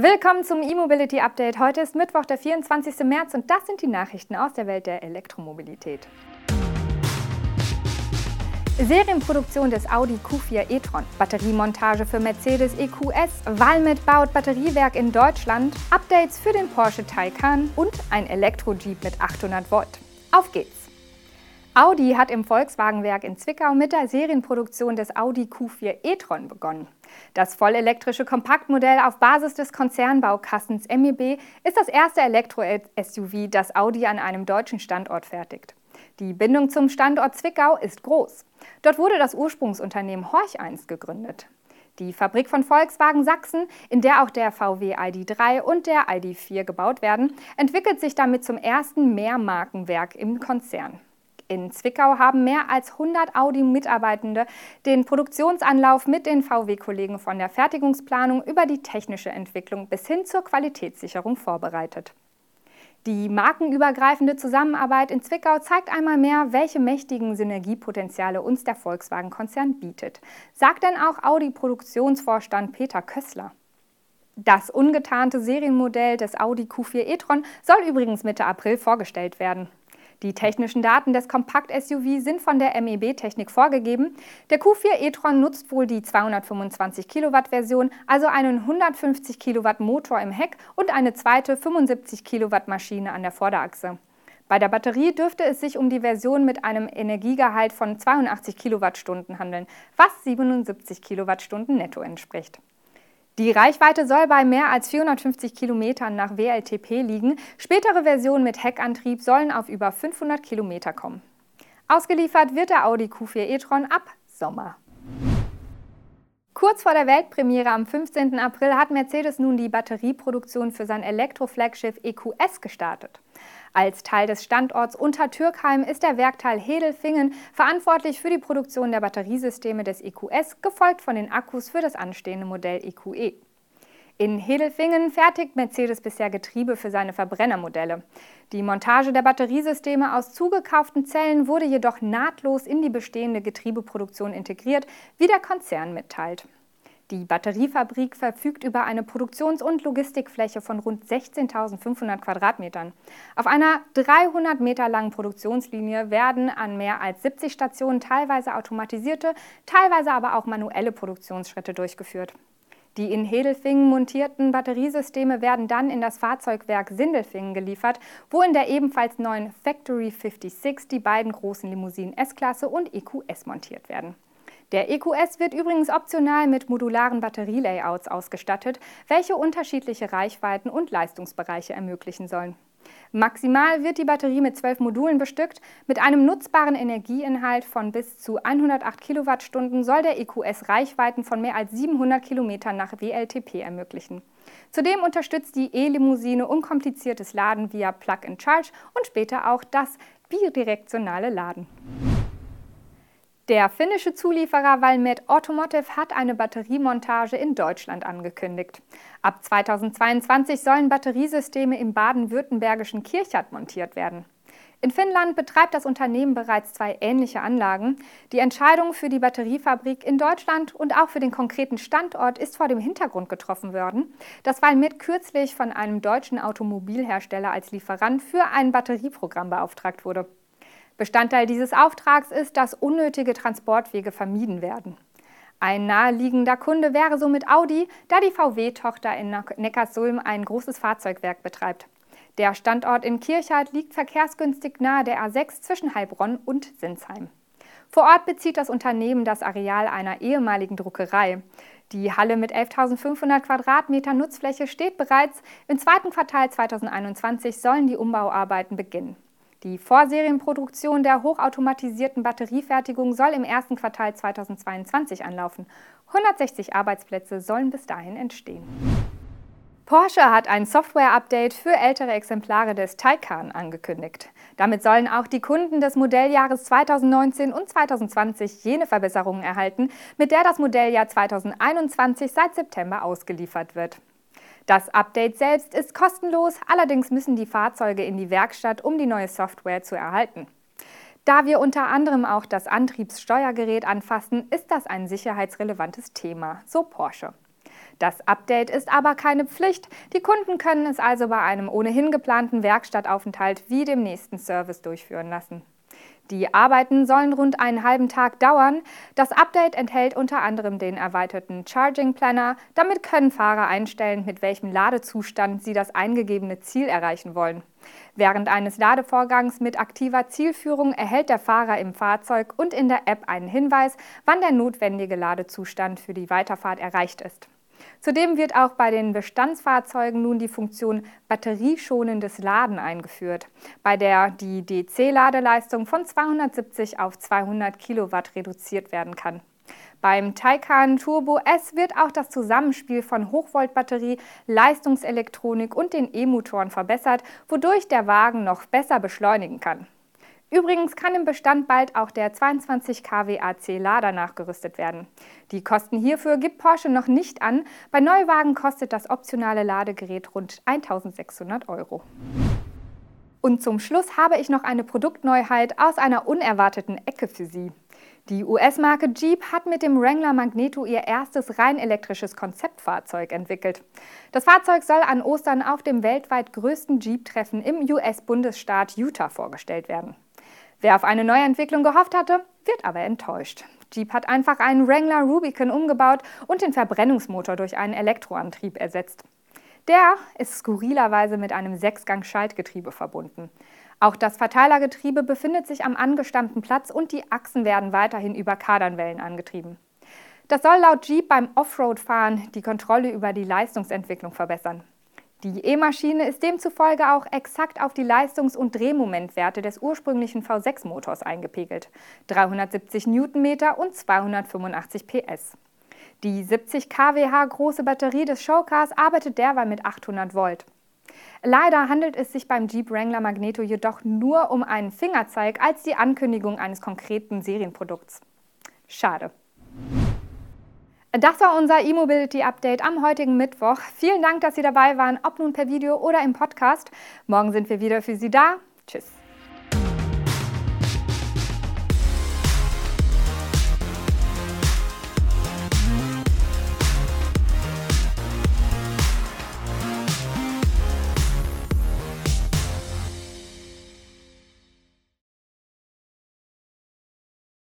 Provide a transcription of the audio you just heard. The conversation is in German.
Willkommen zum E-Mobility Update. Heute ist Mittwoch, der 24. März und das sind die Nachrichten aus der Welt der Elektromobilität. Serienproduktion des Audi Q4 e-tron, Batteriemontage für Mercedes EQS, Valmet baut Batteriewerk in Deutschland, Updates für den Porsche Taycan und ein Elektro-Jeep mit 800 Volt. Auf geht's! Audi hat im Volkswagenwerk in Zwickau mit der Serienproduktion des Audi Q4 e-tron begonnen. Das vollelektrische Kompaktmodell auf Basis des Konzernbaukastens MEB ist das erste Elektro-SUV, das Audi an einem deutschen Standort fertigt. Die Bindung zum Standort Zwickau ist groß. Dort wurde das Ursprungsunternehmen Horch 1 gegründet. Die Fabrik von Volkswagen Sachsen, in der auch der VW ID3 und der ID4 gebaut werden, entwickelt sich damit zum ersten Mehrmarkenwerk im Konzern. In Zwickau haben mehr als 100 Audi-Mitarbeitende den Produktionsanlauf mit den VW-Kollegen von der Fertigungsplanung über die technische Entwicklung bis hin zur Qualitätssicherung vorbereitet. Die markenübergreifende Zusammenarbeit in Zwickau zeigt einmal mehr, welche mächtigen Synergiepotenziale uns der Volkswagen-Konzern bietet, sagt denn auch Audi-Produktionsvorstand Peter Kössler. Das ungetarnte Serienmodell des Audi Q4 e-tron soll übrigens Mitte April vorgestellt werden. Die technischen Daten des Kompakt-SUV sind von der MEB-Technik vorgegeben. Der Q4 e-tron nutzt wohl die 225 Kilowatt-Version, also einen 150 Kilowatt Motor im Heck und eine zweite 75 Kilowatt Maschine an der Vorderachse. Bei der Batterie dürfte es sich um die Version mit einem Energiegehalt von 82 Kilowattstunden handeln, was 77 Kilowattstunden netto entspricht. Die Reichweite soll bei mehr als 450 Kilometern nach WLTP liegen. Spätere Versionen mit Heckantrieb sollen auf über 500 Kilometer kommen. Ausgeliefert wird der Audi Q4 e-tron ab Sommer. Kurz vor der Weltpremiere am 15. April hat Mercedes nun die Batterieproduktion für sein Elektroflaggschiff EQS gestartet. Als Teil des Standorts Untertürkheim ist der Werkteil Hedelfingen verantwortlich für die Produktion der Batteriesysteme des EQS, gefolgt von den Akkus für das anstehende Modell EQE. E. In Hedelfingen fertigt Mercedes bisher Getriebe für seine Verbrennermodelle. Die Montage der Batteriesysteme aus zugekauften Zellen wurde jedoch nahtlos in die bestehende Getriebeproduktion integriert, wie der Konzern mitteilt. Die Batteriefabrik verfügt über eine Produktions- und Logistikfläche von rund 16.500 Quadratmetern. Auf einer 300 Meter langen Produktionslinie werden an mehr als 70 Stationen teilweise automatisierte, teilweise aber auch manuelle Produktionsschritte durchgeführt. Die in Hedelfingen montierten Batteriesysteme werden dann in das Fahrzeugwerk Sindelfingen geliefert, wo in der ebenfalls neuen Factory 56 die beiden großen Limousinen S-Klasse und EQS montiert werden. Der EQS wird übrigens optional mit modularen Batterielayouts ausgestattet, welche unterschiedliche Reichweiten und Leistungsbereiche ermöglichen sollen. Maximal wird die Batterie mit zwölf Modulen bestückt. Mit einem nutzbaren Energieinhalt von bis zu 108 Kilowattstunden soll der EQS Reichweiten von mehr als 700 Kilometern nach WLTP ermöglichen. Zudem unterstützt die E-Limousine unkompliziertes Laden via Plug-and-Charge und später auch das bidirektionale Laden. Der finnische Zulieferer Valmet Automotive hat eine Batteriemontage in Deutschland angekündigt. Ab 2022 sollen Batteriesysteme im baden-württembergischen Kirchat montiert werden. In Finnland betreibt das Unternehmen bereits zwei ähnliche Anlagen. Die Entscheidung für die Batteriefabrik in Deutschland und auch für den konkreten Standort ist vor dem Hintergrund getroffen worden, dass Valmet kürzlich von einem deutschen Automobilhersteller als Lieferant für ein Batterieprogramm beauftragt wurde. Bestandteil dieses Auftrags ist, dass unnötige Transportwege vermieden werden. Ein naheliegender Kunde wäre somit Audi, da die VW-Tochter in Neckarsulm ein großes Fahrzeugwerk betreibt. Der Standort in Kirchhardt liegt verkehrsgünstig nahe der A6 zwischen Heilbronn und Sinsheim. Vor Ort bezieht das Unternehmen das Areal einer ehemaligen Druckerei. Die Halle mit 11.500 Quadratmetern Nutzfläche steht bereits. Im zweiten Quartal 2021 sollen die Umbauarbeiten beginnen. Die Vorserienproduktion der hochautomatisierten Batteriefertigung soll im ersten Quartal 2022 anlaufen. 160 Arbeitsplätze sollen bis dahin entstehen. Porsche hat ein Software-Update für ältere Exemplare des Taycan angekündigt. Damit sollen auch die Kunden des Modelljahres 2019 und 2020 jene Verbesserungen erhalten, mit der das Modelljahr 2021 seit September ausgeliefert wird. Das Update selbst ist kostenlos, allerdings müssen die Fahrzeuge in die Werkstatt, um die neue Software zu erhalten. Da wir unter anderem auch das Antriebssteuergerät anfassen, ist das ein sicherheitsrelevantes Thema, so Porsche. Das Update ist aber keine Pflicht. Die Kunden können es also bei einem ohnehin geplanten Werkstattaufenthalt wie dem nächsten Service durchführen lassen. Die Arbeiten sollen rund einen halben Tag dauern. Das Update enthält unter anderem den erweiterten Charging Planner. Damit können Fahrer einstellen, mit welchem Ladezustand sie das eingegebene Ziel erreichen wollen. Während eines Ladevorgangs mit aktiver Zielführung erhält der Fahrer im Fahrzeug und in der App einen Hinweis, wann der notwendige Ladezustand für die Weiterfahrt erreicht ist. Zudem wird auch bei den Bestandsfahrzeugen nun die Funktion batterieschonendes Laden eingeführt, bei der die DC-Ladeleistung von 270 auf 200 Kilowatt reduziert werden kann. Beim Taycan Turbo S wird auch das Zusammenspiel von Hochvoltbatterie, Leistungselektronik und den E-Motoren verbessert, wodurch der Wagen noch besser beschleunigen kann. Übrigens kann im Bestand bald auch der 22 kW AC Lader nachgerüstet werden. Die Kosten hierfür gibt Porsche noch nicht an. Bei Neuwagen kostet das optionale Ladegerät rund 1600 Euro. Und zum Schluss habe ich noch eine Produktneuheit aus einer unerwarteten Ecke für Sie. Die US-Marke Jeep hat mit dem Wrangler Magneto ihr erstes rein elektrisches Konzeptfahrzeug entwickelt. Das Fahrzeug soll an Ostern auf dem weltweit größten Jeep-Treffen im US-Bundesstaat Utah vorgestellt werden. Wer auf eine Neuentwicklung gehofft hatte, wird aber enttäuscht. Jeep hat einfach einen Wrangler Rubicon umgebaut und den Verbrennungsmotor durch einen Elektroantrieb ersetzt. Der ist skurrilerweise mit einem Sechsgang-Schaltgetriebe verbunden. Auch das Verteilergetriebe befindet sich am angestammten Platz und die Achsen werden weiterhin über Kardanwellen angetrieben. Das soll laut Jeep beim Offroad-Fahren die Kontrolle über die Leistungsentwicklung verbessern. Die E-Maschine ist demzufolge auch exakt auf die Leistungs- und Drehmomentwerte des ursprünglichen V6-Motors eingepegelt. 370 Newtonmeter und 285 PS. Die 70 kWh große Batterie des Showcars arbeitet derweil mit 800 Volt. Leider handelt es sich beim Jeep Wrangler Magneto jedoch nur um einen Fingerzeig als die Ankündigung eines konkreten Serienprodukts. Schade. Das war unser E-Mobility-Update am heutigen Mittwoch. Vielen Dank, dass Sie dabei waren, ob nun per Video oder im Podcast. Morgen sind wir wieder für Sie da. Tschüss.